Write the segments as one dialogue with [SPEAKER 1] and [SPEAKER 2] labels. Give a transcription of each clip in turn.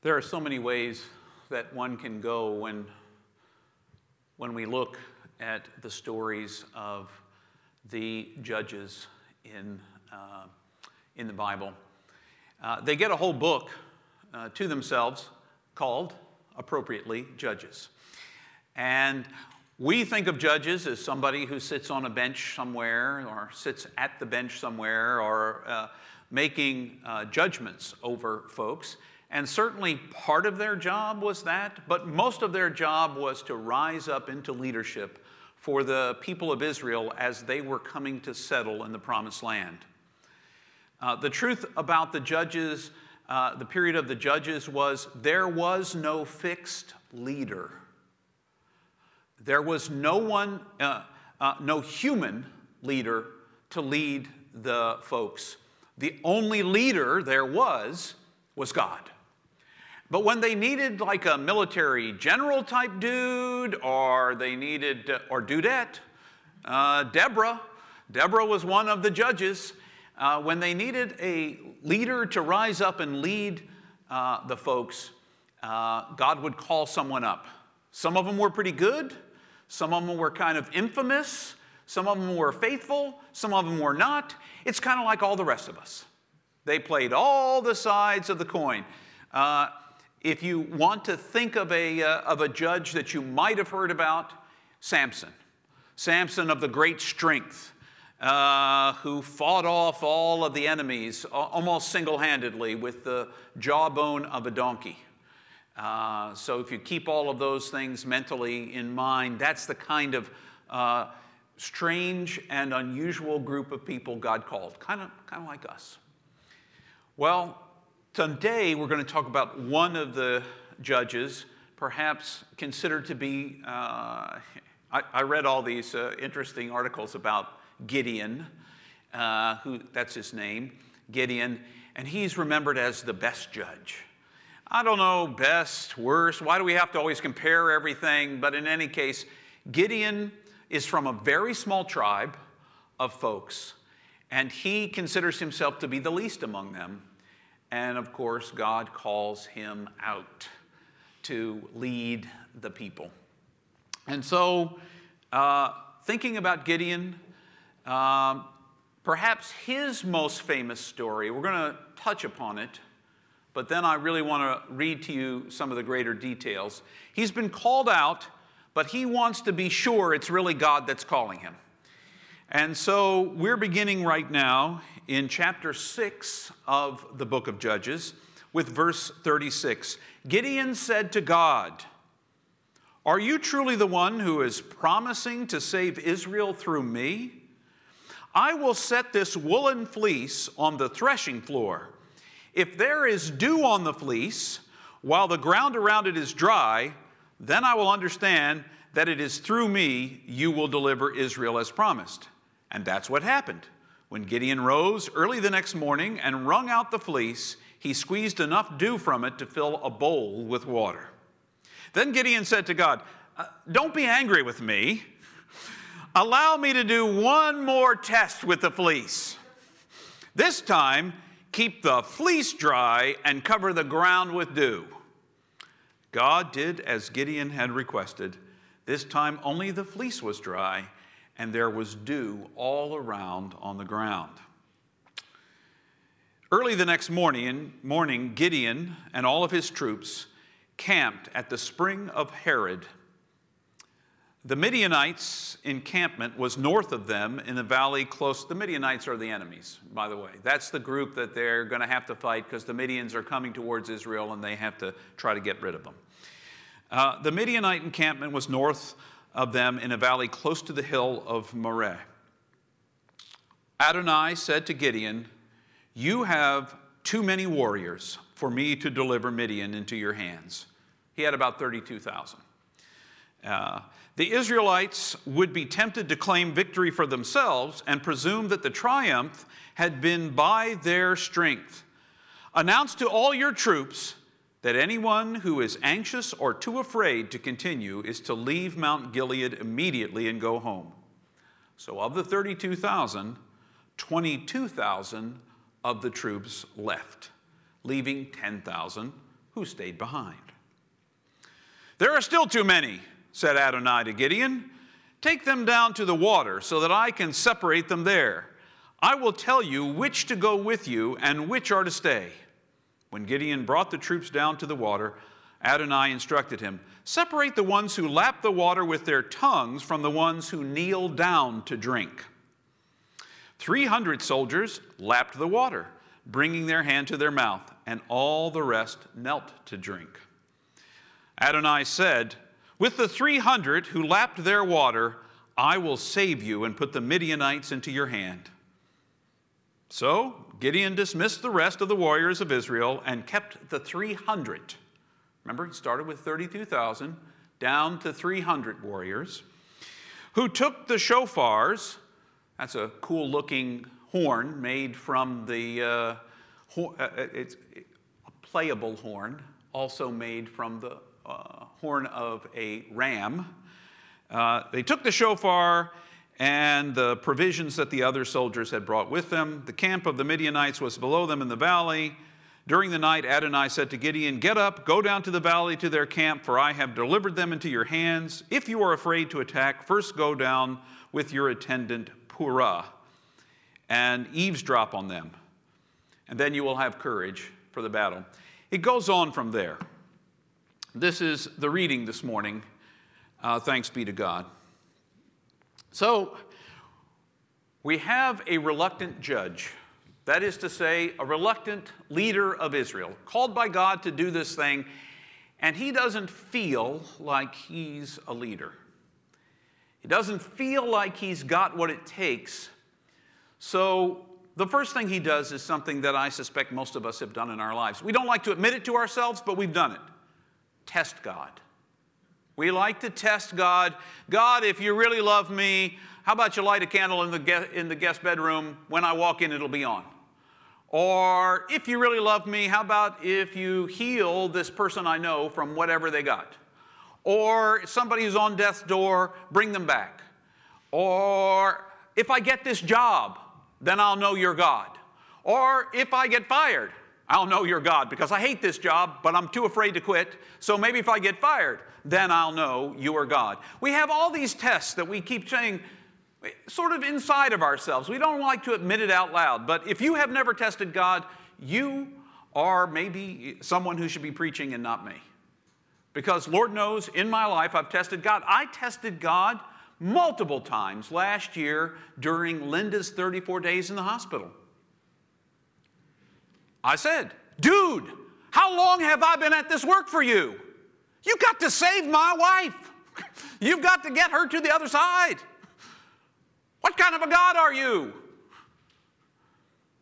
[SPEAKER 1] There are so many ways that one can go when, when we look at the stories of the judges in, uh, in the Bible. Uh, they get a whole book uh, to themselves called, appropriately, Judges. And we think of judges as somebody who sits on a bench somewhere or sits at the bench somewhere or uh, making uh, judgments over folks. And certainly part of their job was that, but most of their job was to rise up into leadership for the people of Israel as they were coming to settle in the promised land. Uh, the truth about the judges, uh, the period of the judges, was there was no fixed leader. There was no one, uh, uh no human leader to lead the folks. The only leader there was was God. But when they needed like a military general type dude, or they needed, uh, or dudette, uh, Deborah, Deborah was one of the judges. Uh, when they needed a leader to rise up and lead uh, the folks, uh, God would call someone up. Some of them were pretty good, some of them were kind of infamous, some of them were faithful, some of them were not. It's kind of like all the rest of us. They played all the sides of the coin. If you want to think of a, uh, of a judge that you might have heard about, Samson. Samson of the great strength, uh, who fought off all of the enemies almost single handedly with the jawbone of a donkey. Uh, so, if you keep all of those things mentally in mind, that's the kind of uh, strange and unusual group of people God called, kind of, kind of like us. Well, Today, we're going to talk about one of the judges, perhaps considered to be. Uh, I, I, read all these uh, interesting articles about Gideon, uh, who that's his name, Gideon, and he's remembered as the best judge. I don't know, best, worst. Why do we have to always compare everything? But in any case, Gideon is from a very small tribe of folks, and he considers himself to be the least among them. And of course, God calls him out to lead the people. And so, uh, thinking about Gideon, uh, perhaps his most famous story, we're going to touch upon it, but then I really want to read to you some of the greater details. He's been called out, but he wants to be sure it's really God that's calling him. And so we're beginning right now in chapter 6 of the book of Judges with verse 36. Gideon said to God, Are you truly the one who is promising to save Israel through me? I will set this woolen fleece on the threshing floor. If there is dew on the fleece, while the ground around it is dry, then I will understand that it is through me you will deliver Israel as promised. And that's what happened. When Gideon rose early the next morning and wrung out the fleece, he squeezed enough dew from it to fill a bowl with water. Then Gideon said to God, uh, Don't be angry with me. Allow me to do one more test with the fleece. This time, keep the fleece dry and cover the ground with dew. God did as Gideon had requested. This time, only the fleece was dry and there was dew all around on the ground. Early the next morning, morning, Gideon and all of his troops camped at the spring of Harod. The Midianites' encampment was north of them in the valley close. The Midianites are the enemies, by the way. That's the group that they're going to have to fight because the Midians are coming towards Israel and they have to try to get rid of them. Uh, the Midianite encampment was north of them in a valley close to the hill of Moreh. Adonai said to Gideon, You have too many warriors for me to deliver Midian into your hands. He had about 32,000. Uh, the Israelites would be tempted to claim victory for themselves and presume that the triumph had been by their strength. Announce to all your troops that anyone who is anxious or too afraid to continue is to leave Mount Gilead immediately and go home. So, of the 32,000, 22,000 of the troops left, leaving 10,000 who stayed behind. There are still too many, said Adonai to Gideon. Take them down to the water so that I can separate them there. I will tell you which to go with you and which are to stay. When Gideon brought the troops down to the water, Adonai instructed him Separate the ones who lap the water with their tongues from the ones who kneel down to drink. 300 soldiers lapped the water, bringing their hand to their mouth, and all the rest knelt to drink. Adonai said, With the 300 who lapped their water, I will save you and put the Midianites into your hand. So Gideon dismissed the rest of the warriors of Israel and kept the 300. Remember, he started with 32,000, down to 300 warriors, who took the shofars that's a cool looking horn made from the, uh, uh, uh, it's a playable horn, also made from the uh, horn of a ram. Uh, they took the shofar and the provisions that the other soldiers had brought with them. The camp of the Midianites was below them in the valley. During the night, Adonai said to Gideon, Get up, go down to the valley to their camp, for I have delivered them into your hands. If you are afraid to attack, first go down with your attendant Purah and eavesdrop on them, and then you will have courage for the battle. It goes on from there. This is the reading this morning. Uh, thanks be to God. So, we have a reluctant judge. That is to say, a reluctant leader of Israel, called by God to do this thing, and he doesn't feel like he's a leader. He doesn't feel like he's got what it takes. So, the first thing he does is something that I suspect most of us have done in our lives. We don't like to admit it to ourselves, but we've done it. Test God. We like to test God. God, if you really love me, how about you light a candle in the, guest, in the guest bedroom? When I walk in, it'll be on. Or if you really love me, how about if you heal this person I know from whatever they got? Or somebody who's on death's door, bring them back. Or if I get this job, then I'll know you're God. Or if I get fired, I'll know you're God because I hate this job, but I'm too afraid to quit. So maybe if I get fired, then I'll know you are God. We have all these tests that we keep saying sort of inside of ourselves. We don't like to admit it out loud, but if you have never tested God, you are maybe someone who should be preaching and not me. Because Lord knows in my life I've tested God. I tested God multiple times last year during Linda's 34 days in the hospital. I said, Dude, how long have I been at this work for you? You got to save my wife. You've got to get her to the other side. What kind of a God are you?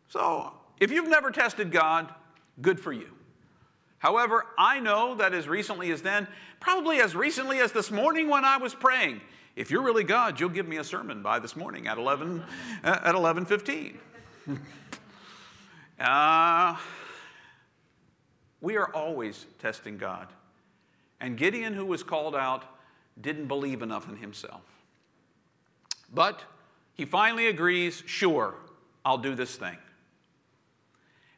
[SPEAKER 1] So, if you've never tested God, good for you. However, I know that as recently as then, probably as recently as this morning when I was praying, if you're really God, you'll give me a sermon by this morning at 11 at 11:15. uh, we are always testing God. And Gideon, who was called out, didn't believe enough in himself. But he finally agrees, sure, I'll do this thing.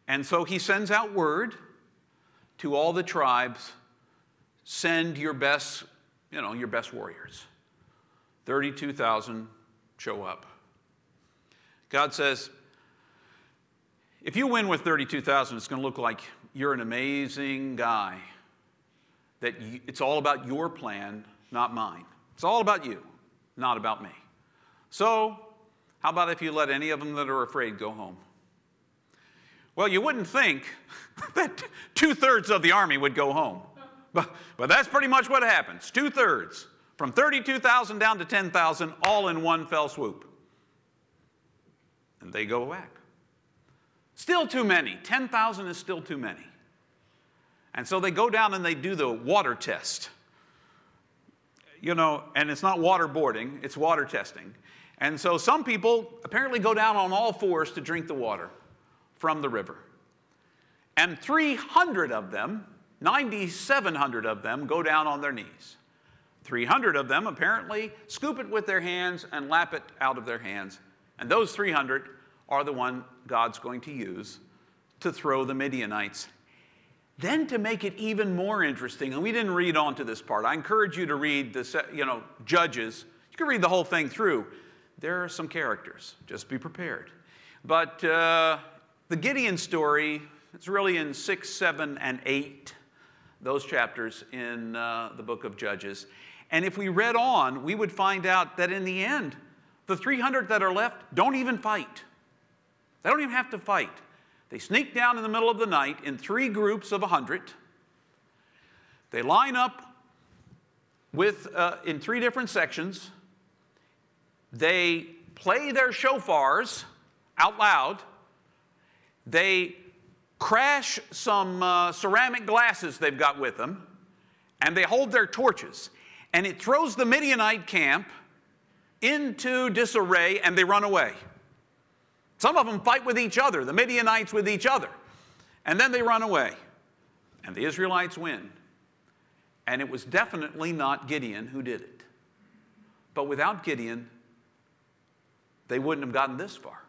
[SPEAKER 1] And so he sends out word to all the tribes, send your best, you know, your best warriors. 32,000 show up. God says, if you win with 32,000, it's going to look like you're an amazing guy. That you, it's all about your plan, not mine. It's all about you, not about me. So, how about if you let any of them that are afraid go home? Well, you wouldn't think that two thirds of the army would go home. But, but that's pretty much what happens two thirds, from 32,000 down to 10,000, all in one fell swoop. And they go back. Still too many. 10,000 is still too many. And so they go down and they do the water test. You know, and it's not waterboarding, it's water testing. And so some people apparently go down on all fours to drink the water from the river. And 300 of them, 9,700 of them, go down on their knees. 300 of them apparently scoop it with their hands and lap it out of their hands. And those 300 are the one God's going to use to throw the Midianites. Then to make it even more interesting, and we didn't read on to this part. I encourage you to read the, you know, Judges. You can read the whole thing through. There are some characters. Just be prepared. But uh, the Gideon story, it's really in six, seven, and eight. Those chapters in uh, the book of Judges. And if we read on, we would find out that in the end, the 300 that are left don't even fight. They don't even have to fight. They sneak down in the middle of the night in three groups of 100. They line up with, uh, in three different sections. They play their shofars out loud. They crash some uh, ceramic glasses they've got with them, and they hold their torches and it throws the Midianite camp into disarray and they run away. Some of them fight with each other, the Midianites with each other, and then they run away. And the Israelites win. And it was definitely not Gideon who did it. But without Gideon, they wouldn't have gotten this far.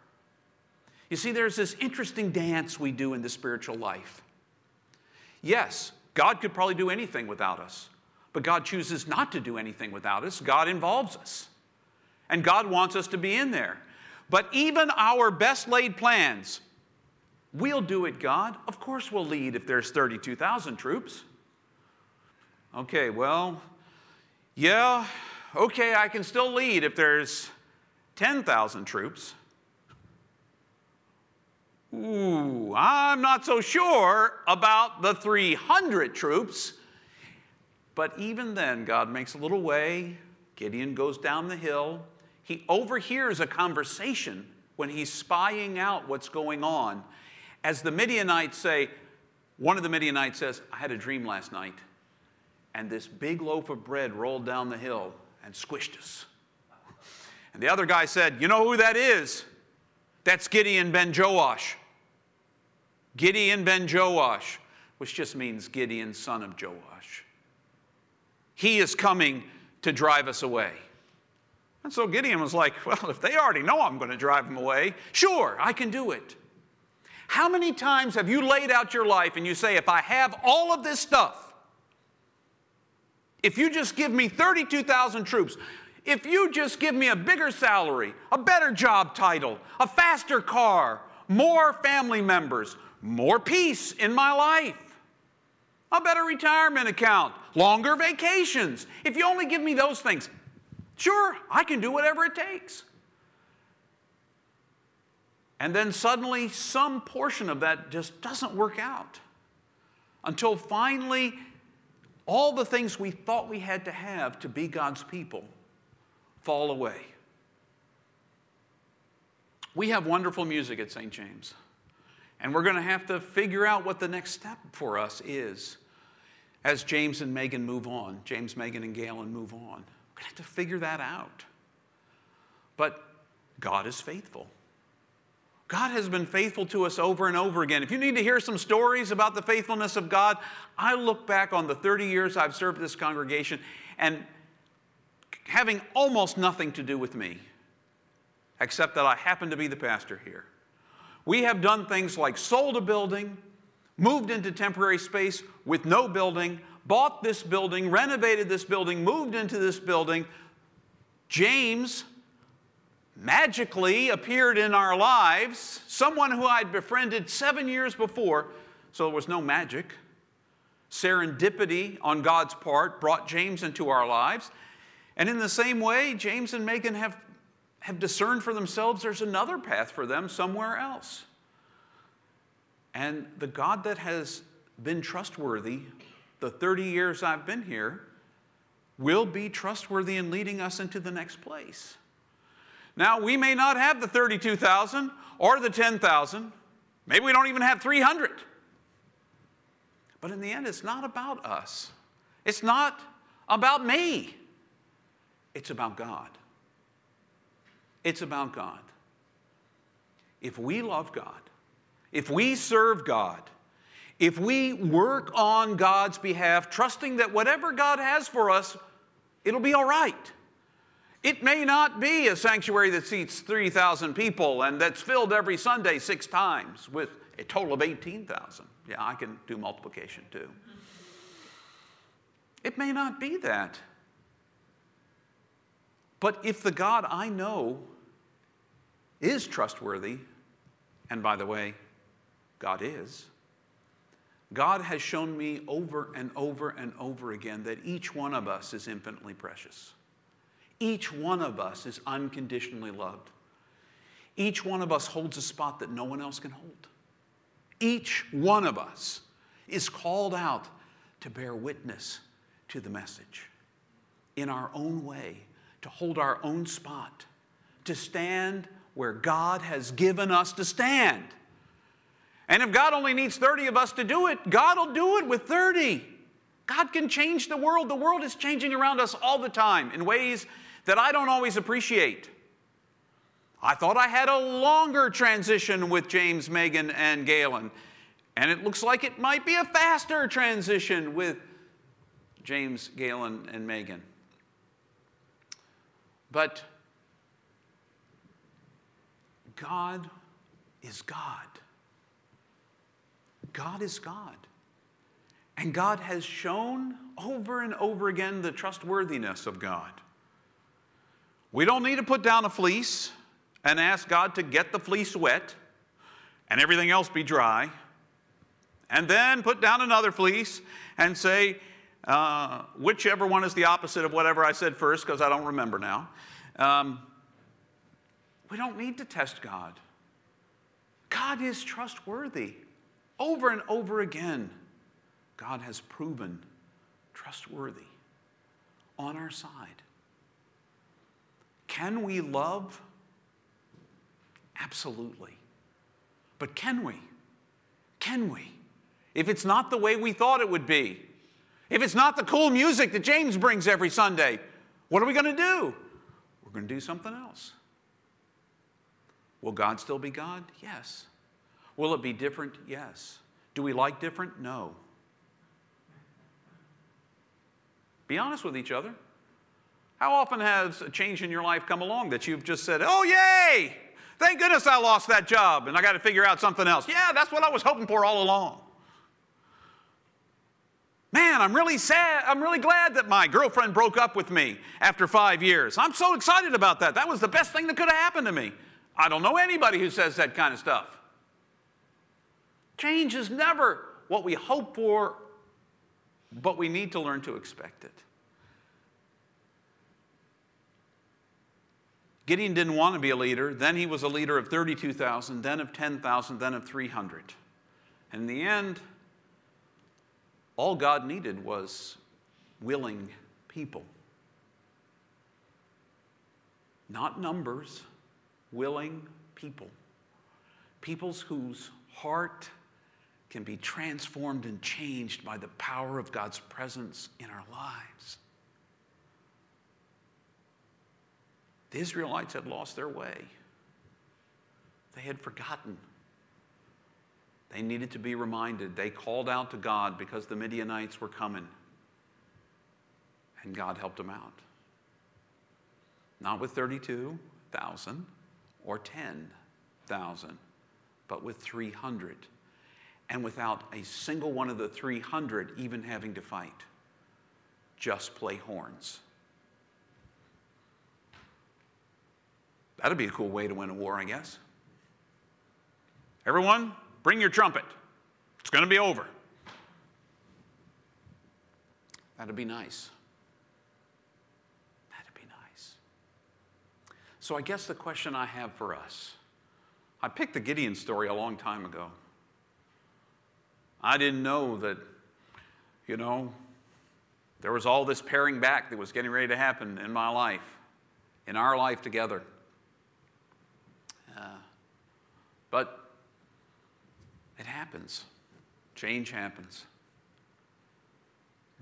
[SPEAKER 1] You see, there's this interesting dance we do in the spiritual life. Yes, God could probably do anything without us. But God chooses not to do anything without us. God involves us. And God wants us to be in there. But even our best laid plans, we'll do it, God. Of course, we'll lead if there's 32,000 troops. Okay, well, yeah, okay, I can still lead if there's 10,000 troops. Ooh, I'm not so sure about the 300 troops. But even then, God makes a little way. Gideon goes down the hill. He overhears a conversation when he's spying out what's going on. As the Midianites say, one of the Midianites says, I had a dream last night, and this big loaf of bread rolled down the hill and squished us. And the other guy said, You know who that is? That's Gideon ben Joash. Gideon ben Joash, which just means Gideon, son of Joash. He is coming to drive us away. And so Gideon was like, Well, if they already know I'm going to drive them away, sure, I can do it. How many times have you laid out your life and you say, If I have all of this stuff, if you just give me 32,000 troops, if you just give me a bigger salary, a better job title, a faster car, more family members, more peace in my life, a better retirement account, longer vacations. If you only give me those things, sure, I can do whatever it takes. And then suddenly, some portion of that just doesn't work out until finally, all the things we thought we had to have to be God's people fall away. We have wonderful music at St. James. And we're going to have to figure out what the next step for us is as James and Megan move on, James, Megan, and Galen move on. Going to have to figure that out. But God is faithful. God has been faithful to us over and over again. If you need to hear some stories about the faithfulness of God, I look back on the 30 years I've served this congregation and having almost nothing to do with me, except that I happen to be the pastor here. We have done things like sold a building, moved into temporary space with no building, bought this building, renovated this building, moved into this building. James magically appeared in our lives, someone who I'd befriended seven years before, so there was no magic. Serendipity on God's part brought James into our lives. And in the same way, James and Megan have, have discerned for themselves there's another path for them somewhere else. And the God that has been trustworthy the 30 years I've been here will be trustworthy in leading us into the next place. Now, we may not have the 32,000 or the 10,000. Maybe we don't even have 300. But in the end, it's not about us. It's not about me. It's about God. It's about God. If we love God, if we serve God, if we work on God's behalf, trusting that whatever God has for us, it'll be all right. It may not be a sanctuary that seats 3,000 people and that's filled every Sunday six times with a total of 18,000. Yeah, I can do multiplication too. It may not be that. But if the God I know is trustworthy, and by the way, God is, God has shown me over and over and over again that each one of us is infinitely precious. Each one of us is unconditionally loved. Each one of us holds a spot that no one else can hold. Each one of us is called out to bear witness to the message in our own way, to hold our own spot, to stand where God has given us to stand. And if God only needs 30 of us to do it, God will do it with 30. God can change the world. The world is changing around us all the time in ways that I don't always appreciate. I thought I had a longer transition with James, Megan, and Galen. And it looks like it might be a faster transition with James, Galen, and Megan. But God is God. God is God. And God has shown over and over again the trustworthiness of God. We don't need to put down a fleece and ask God to get the fleece wet and everything else be dry, and then put down another fleece and say, uh, whichever one is the opposite of whatever I said first, because I don't remember now. Um, we don't need to test God. God is trustworthy. Over and over again, God has proven trustworthy on our side. Can we love Absolutely. But can we? Can we? If it's not the way we thought it would be, if it's not the cool music that James brings every Sunday, what are we going to do? We're going to do something else. Will God still be God? Yes. Will it be different? Yes. Do we like different? No. Be honest with each other. How often has a change in your life come along that you've just said, oh, yay! Thank goodness I lost that job and I got to figure out something else. Yeah, that's what I was hoping for all along. Man, I'm really sad. I'm really glad that my girlfriend broke up with me after five years. I'm so excited about that. That was the best thing that could have happened to me. I don't know anybody who says that kind of stuff. Change is never what we hope for, but we need to learn to expect it. Gideon didn't want to be a leader. Then he was a leader of 32,000, then of 10,000, then of 300. And in the end, all God needed was willing people. Not numbers, willing people. Peoples whose heart can be transformed and changed by the power of God's presence in our lives. The Israelites had lost their way, they had forgotten. They needed to be reminded. They called out to God because the Midianites were coming, and God helped them out. Not with 32,000 or 10,000, but with 300. And without a single one of the 300 even having to fight, just play horns. That'd be a cool way to win a war, I guess. Everyone, bring your trumpet. It's going to be over. That'd be nice. That'd be nice. So, I guess the question I have for us I picked the Gideon story a long time ago. I didn't know that, you know, there was all this paring back that was getting ready to happen in my life, in our life together. Uh, but it happens, change happens.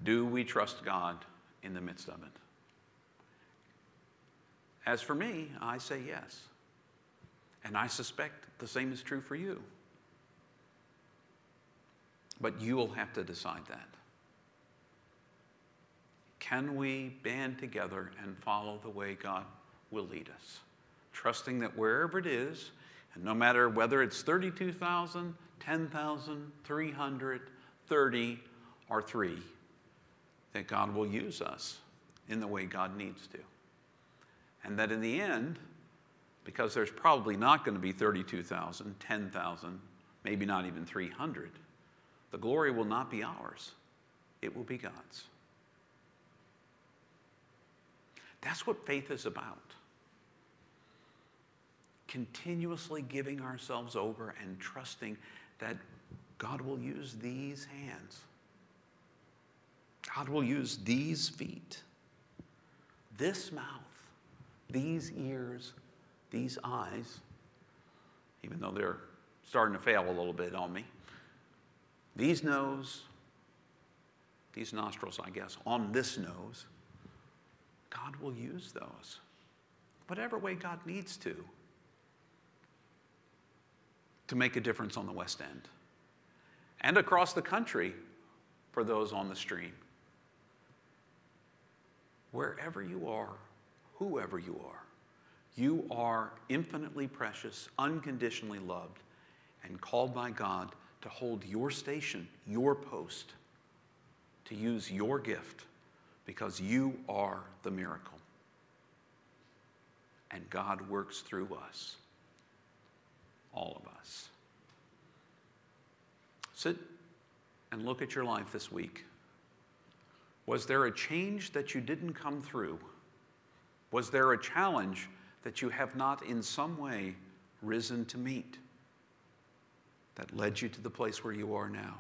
[SPEAKER 1] Do we trust God in the midst of it? As for me, I say yes. And I suspect the same is true for you. But you will have to decide that. Can we band together and follow the way God will lead us? Trusting that wherever it is, and no matter whether it's 32,000, 10,000, 300, 30, or 3, that God will use us in the way God needs to. And that in the end, because there's probably not going to be 32,000, 10,000, maybe not even 300, the glory will not be ours, it will be God's. That's what faith is about. Continuously giving ourselves over and trusting that God will use these hands. God will use these feet, this mouth, these ears, these eyes, even though they're starting to fail a little bit on me, these nose, these nostrils, I guess, on this nose, God will use those. Whatever way God needs to, to make a difference on the West End and across the country for those on the stream. Wherever you are, whoever you are, you are infinitely precious, unconditionally loved, and called by God to hold your station, your post, to use your gift because you are the miracle. And God works through us, all of us. Sit and look at your life this week. Was there a change that you didn't come through? Was there a challenge that you have not in some way risen to meet that led you to the place where you are now?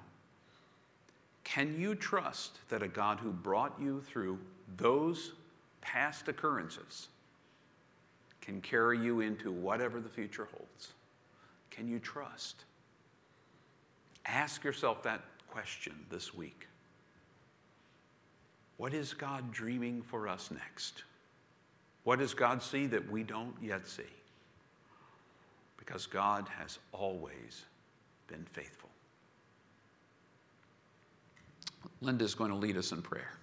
[SPEAKER 1] Can you trust that a God who brought you through those past occurrences can carry you into whatever the future holds? Can you trust? Ask yourself that question this week. What is God dreaming for us next? What does God see that we don't yet see? Because God has always been faithful. Linda is going to lead us in prayer.